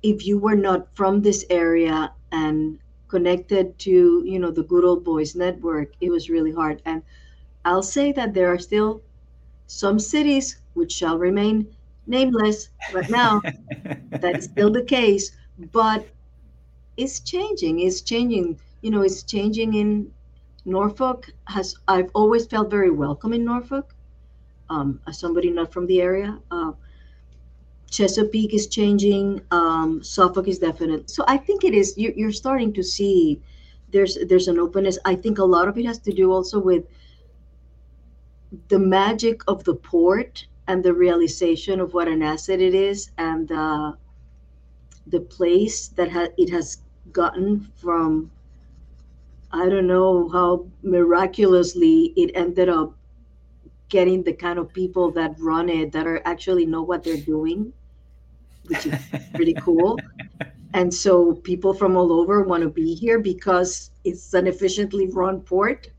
if you were not from this area and connected to, you know, the good old boys network, it was really hard. And I'll say that there are still some cities which shall remain nameless right now. that is still the case, but it's changing. It's changing. You know, it's changing in Norfolk. Has I've always felt very welcome in Norfolk. Um, as somebody not from the area, uh, Chesapeake is changing. Um, Suffolk is definite. So I think it is. You, you're starting to see there's there's an openness. I think a lot of it has to do also with the magic of the port and the realization of what an asset it is and uh, the place that ha- it has gotten from i don't know how miraculously it ended up getting the kind of people that run it that are actually know what they're doing which is pretty cool. And so people from all over want to be here because it's an efficiently run port.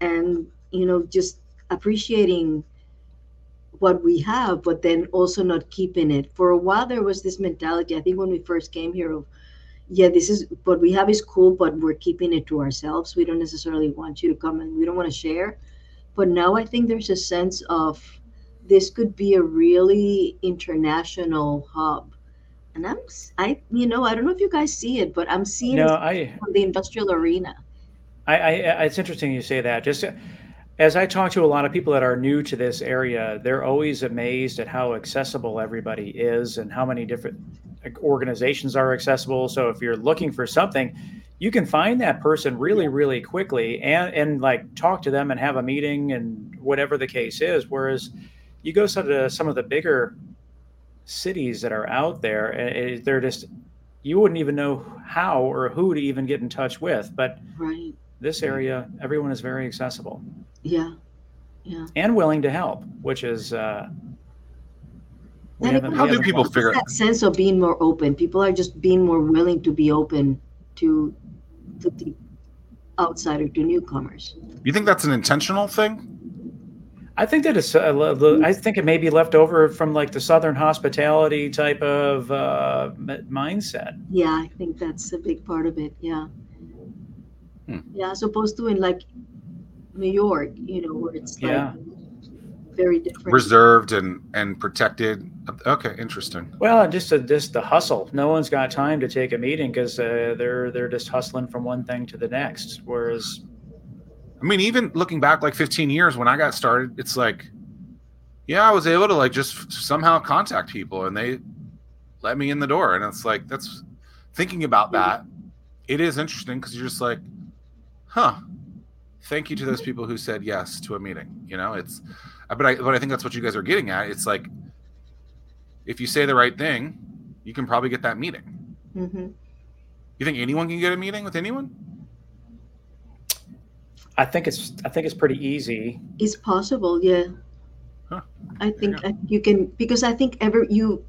And you know just appreciating what we have, but then also not keeping it. For a while, there was this mentality. I think when we first came here, of yeah, this is what we have is cool, but we're keeping it to ourselves. We don't necessarily want you to come and we don't want to share. But now I think there's a sense of this could be a really international hub. And I'm, I, you know, I don't know if you guys see it, but I'm seeing No, it I, the industrial arena. I, I, it's interesting you say that. Just as I talk to a lot of people that are new to this area, they're always amazed at how accessible everybody is and how many different organizations are accessible. So if you're looking for something, you can find that person really, really quickly and and like talk to them and have a meeting and whatever the case is. Whereas you go to some of the bigger cities that are out there, and they're just you wouldn't even know how or who to even get in touch with. But right. this area, everyone is very accessible. Yeah. Yeah. And willing to help, which is uh how do people figure that sense of being more open? People are just being more willing to be open to, to the outsider, to newcomers. You think that's an intentional thing? I think that it's. Uh, I think it may be left over from like the Southern hospitality type of uh, mindset. Yeah, I think that's a big part of it. Yeah. Hmm. Yeah, as opposed to in like New York, you know, where it's like yeah. very different, reserved and and protected. Okay, interesting. Well, just a, just the hustle. No one's got time to take a meeting because uh, they're they're just hustling from one thing to the next. Whereas, I mean, even looking back like 15 years when I got started, it's like, yeah, I was able to like just somehow contact people and they let me in the door, and it's like that's thinking about that. It is interesting because you're just like, huh thank you to those people who said yes to a meeting. You know, it's, but I, but I think that's what you guys are getting at. It's like, if you say the right thing, you can probably get that meeting. Mm-hmm. You think anyone can get a meeting with anyone? I think it's, I think it's pretty easy. It's possible, yeah. Huh. I think you, you can because I think ever you,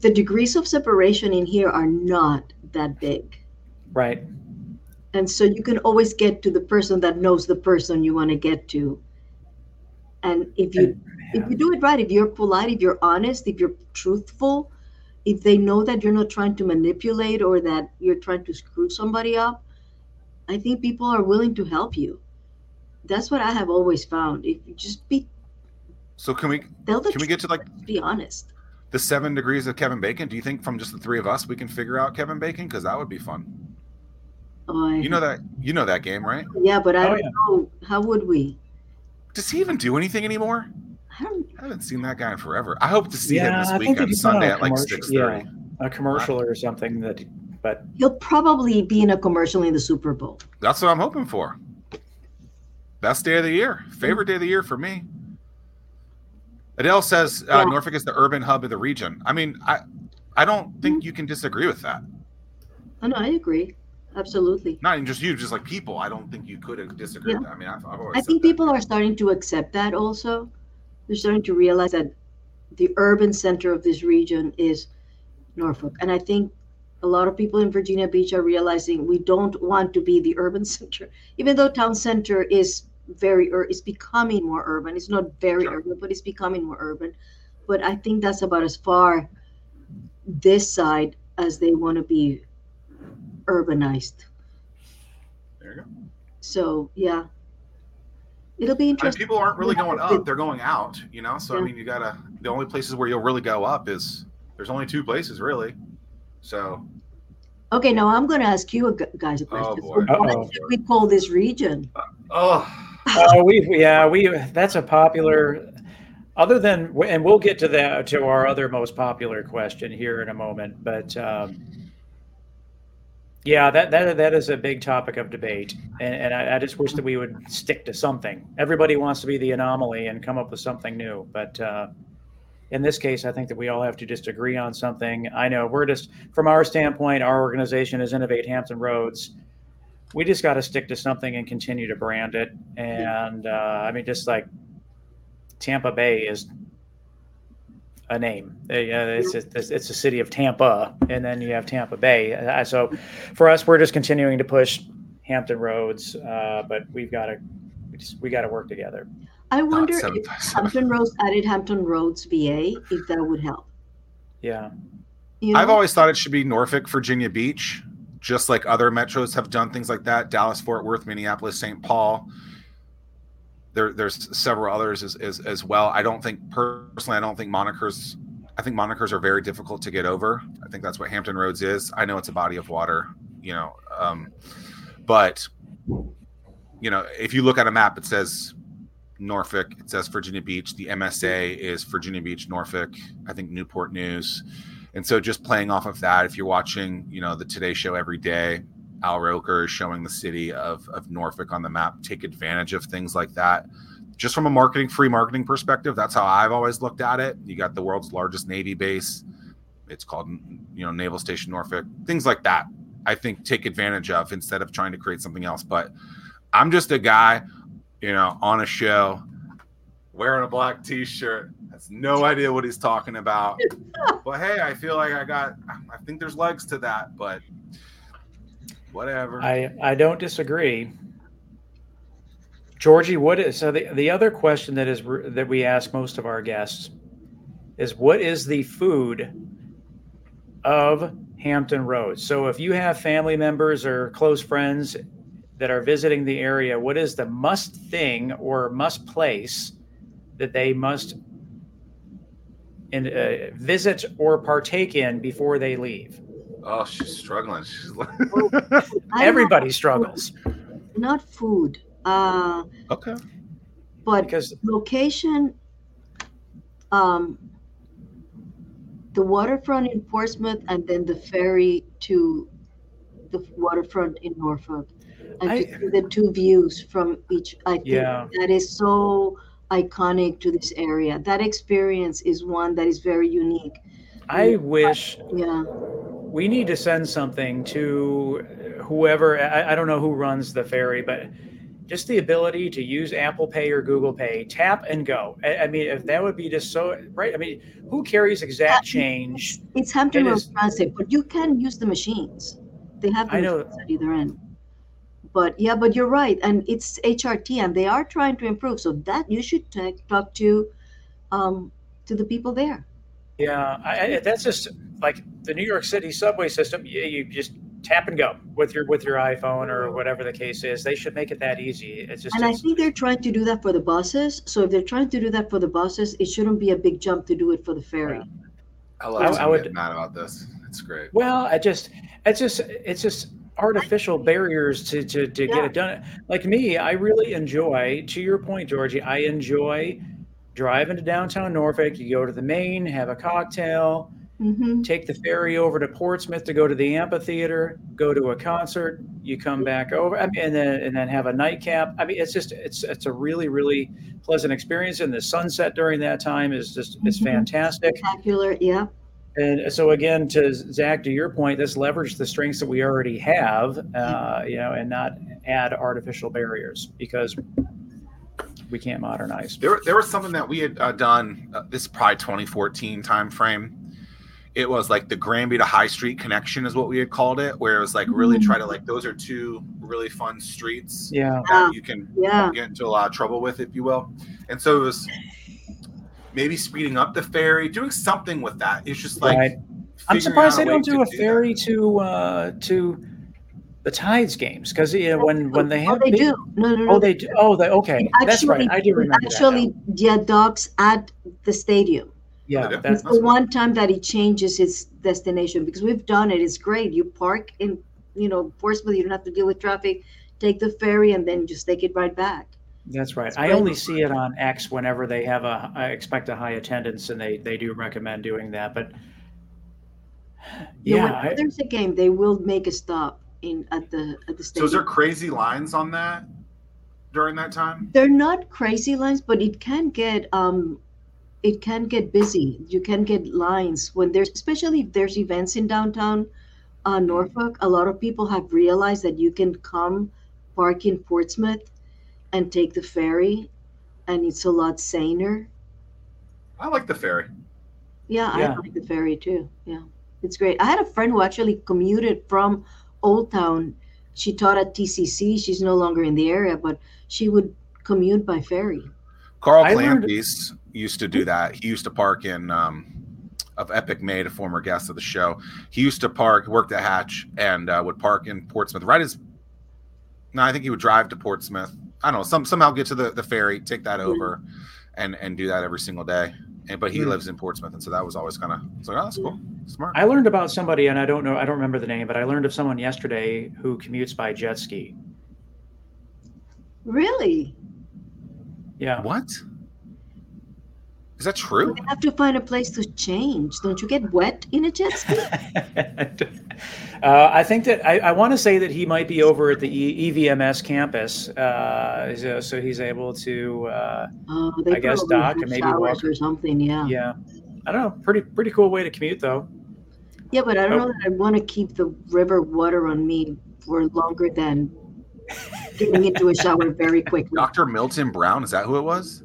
the degrees of separation in here are not that big. Right and so you can always get to the person that knows the person you want to get to. And if you yeah. if you do it right if you're polite if you're honest if you're truthful if they know that you're not trying to manipulate or that you're trying to screw somebody up i think people are willing to help you. That's what i have always found. If you just be so can we can we get to like be honest. the seven degrees of kevin bacon? Do you think from just the three of us we can figure out kevin bacon? Because that would be fun Oh, you know that you know that game, right? Yeah, but I oh, don't yeah. know how would we. Does he even do anything anymore? I, don't, I haven't seen that guy in forever. I hope to see yeah, him this week on Sunday at like six thirty. Yeah. a commercial or something that. But He'll probably be in a commercial in the Super Bowl. That's what I'm hoping for. Best day of the year, favorite day of the year for me. Adele says uh, Yeah. Norfolk is the urban hub of the region. I mean, I, I don't think you can disagree with that. Oh, no, I agree. Absolutely. Not even just you, just like people. I don't think you could disagree. Yeah. with that. I mean, I've, I've always. I think that. people are starting to accept that also. They're starting to realize that the urban center of this region is Norfolk. And I think a lot of people in Virginia Beach are realizing we don't want to be the urban center, even though town center is very ur- is becoming more urban. It's not very Sure. urban, but it's becoming more urban. But I think that's about as far this side as they want to be urbanized. There you go. So yeah, it'll be I mean, interesting. people aren't really going up; they're going out. You know, so I mean, you gotta. The only places where you'll really go up is there's only two places really. So Okay, now I'm going to ask you guys a question. Oh, boy. So what Uh-oh. should we call this region? oh, uh, we yeah we that's a popular. Other than and we'll get to that to our other most popular question here in a moment, but um, yeah, that that that is a big topic of debate, and, and I, I just wish that we would stick to something. Everybody wants to be the anomaly and come up with something new, but uh, in this case, I think that we all have to just agree on something. I know we're just from our standpoint, our organization is Innovate Hampton Roads. We just got to stick to something and continue to brand it. And uh, I mean, just like Tampa Bay is a name. Uh, yeah, it's it's it's a city of Tampa, and then you have Tampa Bay. Uh, so for us, we're just continuing to push Hampton Roads, uh, but we've got to we just we got to work together. I wonder if. Hampton Roads added Hampton Roads VA, if that would help. Yeah. You I've always thought it should be Norfolk, Virginia Beach, just like other metros have done things like that. Dallas, Fort Worth, Minneapolis, St. Paul. There, there's several others as, as, as well. I don't think personally, I don't think monikers. I think monikers are very difficult to get over. I think that's what Hampton Roads is. I know it's a body of water, you know, um, but you know, if you look at a map, it says Norfolk. It says Virginia Beach. The MSA is Virginia Beach, Norfolk. I think Newport News. And so just playing off of that, if you're watching, you know, the Today Show every day, Al Roker is showing the city of, of Norfolk on the map. Take advantage of things like that. Just from a marketing, free marketing perspective, that's how I've always looked at it. You got the world's largest Navy base. It's called, you know, Naval Station Norfolk. Things like that. I think take advantage of instead of trying to create something else. But I'm just a guy, you know, on a show wearing a black t-shirt has no idea what he's talking about but hey i feel like i got i think there's legs to that but whatever I, I don't disagree. Georgie, what is so the, the other question that is that we ask most of our guests is what is the food of Hampton Roads? So if you have family members or close friends that are visiting the area, what is the must thing or must place that they must in, uh, visit or partake in before they leave? Oh she's struggling she's like I Everybody struggles don't- Not food, uh, okay but because location. Um, the waterfront in Portsmouth, and then the ferry to the waterfront in Norfolk, and I- to see the two views from each. I think Yeah. that is so iconic to this area. That experience is one that is very unique. I wish Yeah. We need to send something to whoever I, I don't know who runs the ferry but just the ability to use apple pay or google pay tap and go i, I mean if that would be just so right i mean who carries exact change It's Hampton It Roads Transit, but you can use the machines. They have the I know. machines at either end. But yeah, but you're right, and it's HRT, and they are trying to improve. So that you should ta- talk to, um, to the people there. Yeah I, I, that's just like the new york city subway system you, you just tap and go with your with your iphone or whatever the case is they should make it that easy it's just And I think they're trying to do that for the buses. So if they're trying to do that for the buses, it shouldn't be a big jump to do it for the ferry. i love I- I, I would- get mad about this it's great Well, I just it's just it's just artificial barriers to to, to get it done. Like me, I really enjoy. To your point, Georgie, I enjoy driving into downtown Norfolk. You go to the main, have a cocktail, hmm take the ferry over to Portsmouth to go to the amphitheater, go to a concert, you come back over, I mean, and then and then have a nightcap. I mean, it's just it's it's a really really pleasant experience, and the sunset during that time is just it's Mhm. fantastic. Spectacular. Yeah. And so again, to Zack, to your point, this leverage the strengths that we already have, uh, you know, and not add artificial barriers because we can't modernize. There, there was something that we had uh, done. Uh, this is probably 2014 time frame. It was like the Granby to High Street connection, is what we had called it, where it was like really try to like those are two really fun streets Yeah, that you can Yeah. get into a lot of trouble with, if you will. And so it was maybe speeding up the ferry, doing something with that. It's just like right. I'm surprised they don't do to a that. ferry to uh, to the Tides games because you know, when when they have Oh, have they big- do. No, no, oh, no. Oh, they do. Oh, they okay. That's right. I do remember Actually, that. now. yeah, docks at the stadium. Yeah, oh, They that's It's the one time that he changes his destination because we've done it. It's great. You park in, you know, Portsmouth. You don't have to deal with traffic. Take the ferry and then just take it right back. that's right. It's I only see it on X whenever they have a. I expect a high attendance, and they they do recommend doing that. But You know, yeah, whenever I, there's a game, they will make a stop in at the at the So stadium. is there crazy lines on that during that time? they're not crazy lines, but it can get um, it can get busy. You can get lines when there's, especially if there's events in downtown uh, Norfolk. A lot of people have realized that you can come park in Portsmouth and take the ferry, and it's a lot saner. I like the ferry. Yeah, Yeah. I like the ferry too. Yeah, it's great. I had a friend who actually commuted from Old Town. She taught at TCC. She's no longer in the area, but she would commute by ferry. Carl I learned- Clampies used to do that. He used to park in um, of Epic Made, a former guest of the show. He used to park, worked at Hatch, and uh, would park in Portsmouth. Right as no, I think he would drive to Portsmouth. I don't know, some somehow get to the, the ferry, take that over, and and do that every single day. And but he Hmm. lives in Portsmouth, and so that was always kind of so oh, that's cool, smart. I learned about somebody, and I don't know. I don't remember the name, but I learned of someone yesterday who commutes by jet ski. Really? Yeah. What is that true? You have to find a place to change. Don't you get wet in a jet ski? uh, I think that I, I want to say that he might be over at the e- EVMS campus, uh, so, so he's able to. Uh, Oh, I guess probably dock have and maybe showers walk. or something. Yeah. yeah, I don't know. Pretty pretty cool way to commute though. Yeah, but I don't Oh. know that I want to keep the river water on me for longer than getting into a shower very quickly. Dr. Milton Brown, is that who it was?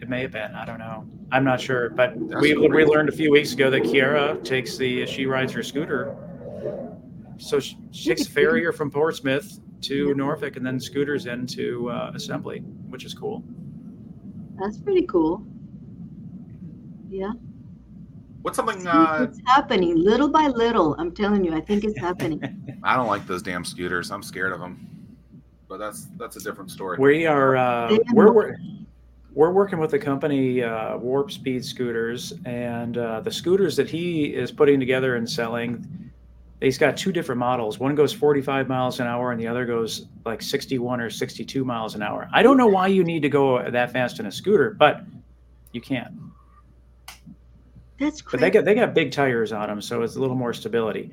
It may have been. I don't know. I'm not sure, but That's we we learned a few weeks ago that Kiara takes the she rides her scooter. So she, she takes a ferrier from Portsmouth to Norfolk and then scooters into uh, Assembly, which is cool. That's pretty cool. Yeah. What's something uh, it's happening little by little. I'm telling you, I think it's happening. I don't like those damn scooters. I'm scared of them. But that's that's a different story. We are uh, we're, we're we're working with the company uh, Warp Speed Scooters, and uh, the scooters that he is putting together and selling. He's got two different models. One goes 45 miles an hour, and the other goes like 61 or 62 miles an hour. I don't know why you need to go that fast in a scooter, but you can. That's But they got they got big tires on them, so it's a little more stability.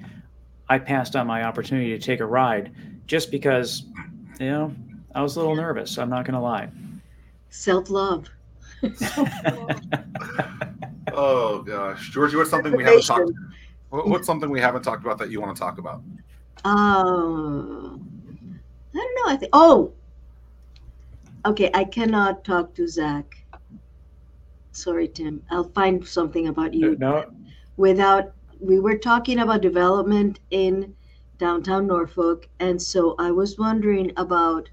I passed on my opportunity to take a ride just because, you know, I was a little nervous. I'm not going to lie. Self love. Oh gosh, George, you want something we haven't talked? Motivation. what- What's something we haven't talked about that you want to talk about? Uh, I don't know. I think. Oh, okay. I cannot talk to Zack. Sorry, Tim. I'll find something about you. no, Without, we were talking about development in downtown Norfolk, and so I was wondering about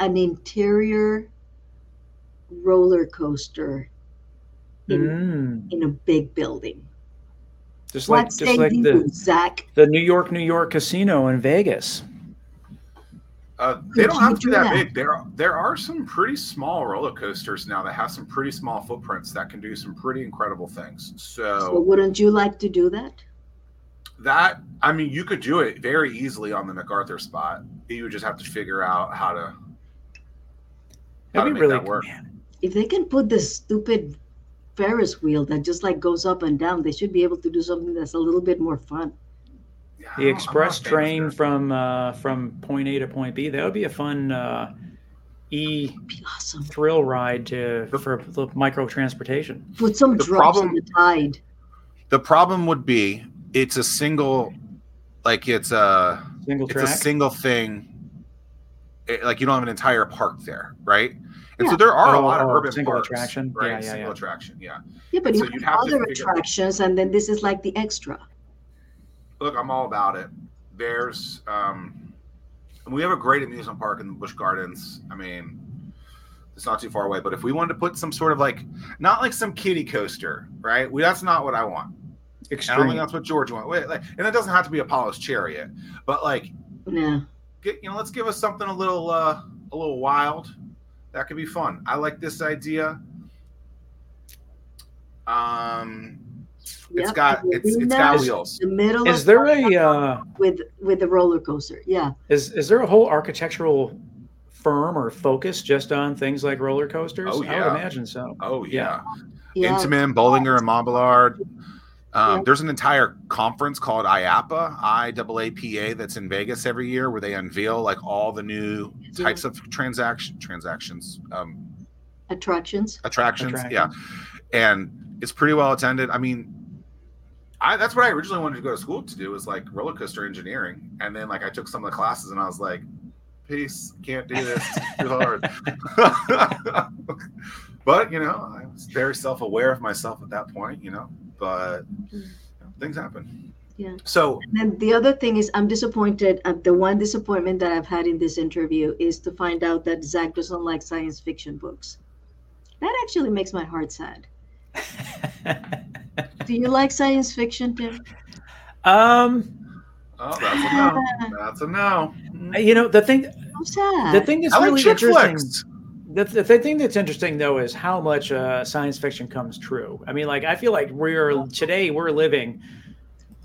an interior roller coaster in Mm, in a big building. Just like just like you, the Zack? the New York New York casino in Vegas. Uh, they Could don't have you to be that, that? big. There, are, there are some pretty small roller coasters now that have some pretty small footprints that can do some pretty incredible things. So So wouldn't you like to do that? that, I mean, you could do it very easily on the MacArthur spot. You would just have to figure out how to. How to That'd be make really that work. man, If they can put the stupid Ferris wheel that just like goes up and down. They should be able to do something that's a little bit more fun. Yeah, The express not a fan of train from uh, from point A to point B. That would be a fun uh, e Be awesome. thrill ride to for the micro transportation. With some The drops problem- on the tide. The problem would be it's a single, like it's a Single it's track. a single thing. It- like you don't have an entire park there, right? And Yeah. so there are a Oh, lot of oh, urban single parks, attraction. right? Yeah, yeah, single yeah. attraction, yeah. Yeah, but So you you'd have have other figure- attractions, and then this is like the extra. Look, I'm all about it. There's, um, we have a great amusement park in the Busch Gardens. I mean, it's not too far away. But if we wanted to put some sort of like, not like some kiddie coaster, right? We, that's not what I want. I don't Extreme. think that's what George wants. Wait, like, and it doesn't have to be Apollo's Chariot, but like, Yeah. get you know, let's give us something a little, uh, a little wild. That could be fun. I like this idea. Um, it's Yep, got and the it's it's got arena, wheels. The middle Is there a uh, with with the roller coaster. Yeah. is is there a whole architectural firm or focus just on things like roller coasters? Oh, I yeah. would imagine so. Oh yeah. Yeah. Intamin, Bolliger, and Mabillard. Um, Yeah. There's an entire conference called IAPA, IAAPA, that's in Vegas every year, where they unveil like all the new Yeah. types of transaction transactions, um, Attractions. attractions. Attractions. Yeah, and it's pretty well attended. I mean, I that's what I originally wanted to go to school to do was like roller coaster engineering, and then like I took some of the classes, and I was like, peace, can't do this, it's too hard. but you know, I was very self-aware of myself at that point, you know. But you know, things happen. Yeah. So And then the other thing is, I'm disappointed. Uh, the one disappointment that I've had in this interview is to find out that Zack doesn't like science fiction books. That actually makes my heart sad. Do you like science fiction, Tim? um, oh, that's a no. That's a no. you know the thing I'm sad. the thing that's I really chick interesting. flicks. The, the, the thing that's interesting though is how much uh, science fiction comes true. I mean, like I feel like we're today we're living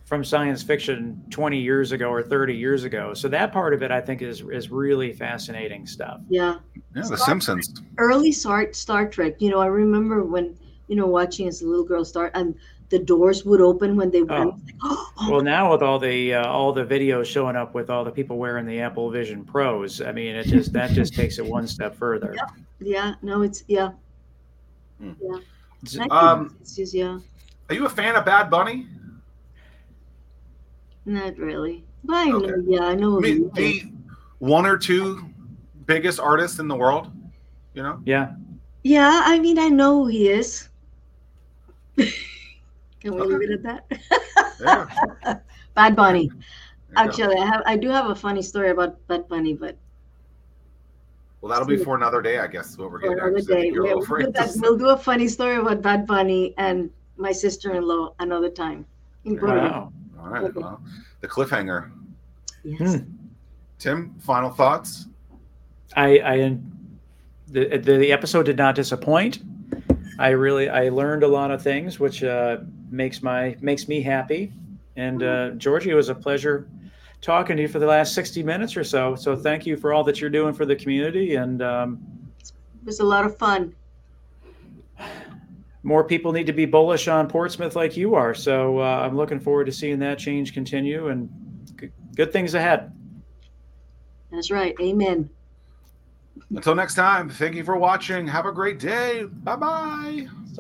from science fiction 20 years ago or 30 years ago. So that part of it I think is is really fascinating stuff. yeah. Yeah, The Star- Simpsons. Early Star, Star Trek, you know, I remember when, you know, watching as a little girl start and the doors would open when they went. Oh. Oh, Well, now with all the uh, all the videos showing up with all the people wearing the Apple Vision Pros, I mean, it just that just takes it one step further. yeah. yeah. No, it's, yeah. Hmm. Yeah. Z- I think Um, it's just, yeah. Are you a fan of Bad Bunny? Not really. But I know, yeah, I know. I mean, who he is. the one or two biggest artists in the world. You know, Yeah, Yeah, I mean, I know who he is. Can we Okay. leave it at that? yeah. Bad Bunny. There. Actually, I have, I do have a funny story about Bad Bunny, but well, that'll be for another day, I guess. Is what we're for getting. another at, 'cause I think day. you're a We'll, we'll do that- we'll do a funny story about Bad Bunny and my sister-in-law another time. In wow. All right. Well, the cliffhanger. Yes. Hmm. Tim, final thoughts. I, I the, the the episode did not disappoint. I really I learned a lot of things, which uh, makes my makes me happy. And uh, Georgie, it was a pleasure talking to you for the last sixty minutes or so. So thank you for all that you're doing for the community, and um, It was a lot of fun. more people need to be bullish on Portsmouth like you are. So uh, I'm looking forward to seeing that change continue, and g- good things ahead. That's right. Amen. Until next time, thank you for watching. Have a great day. Bye bye.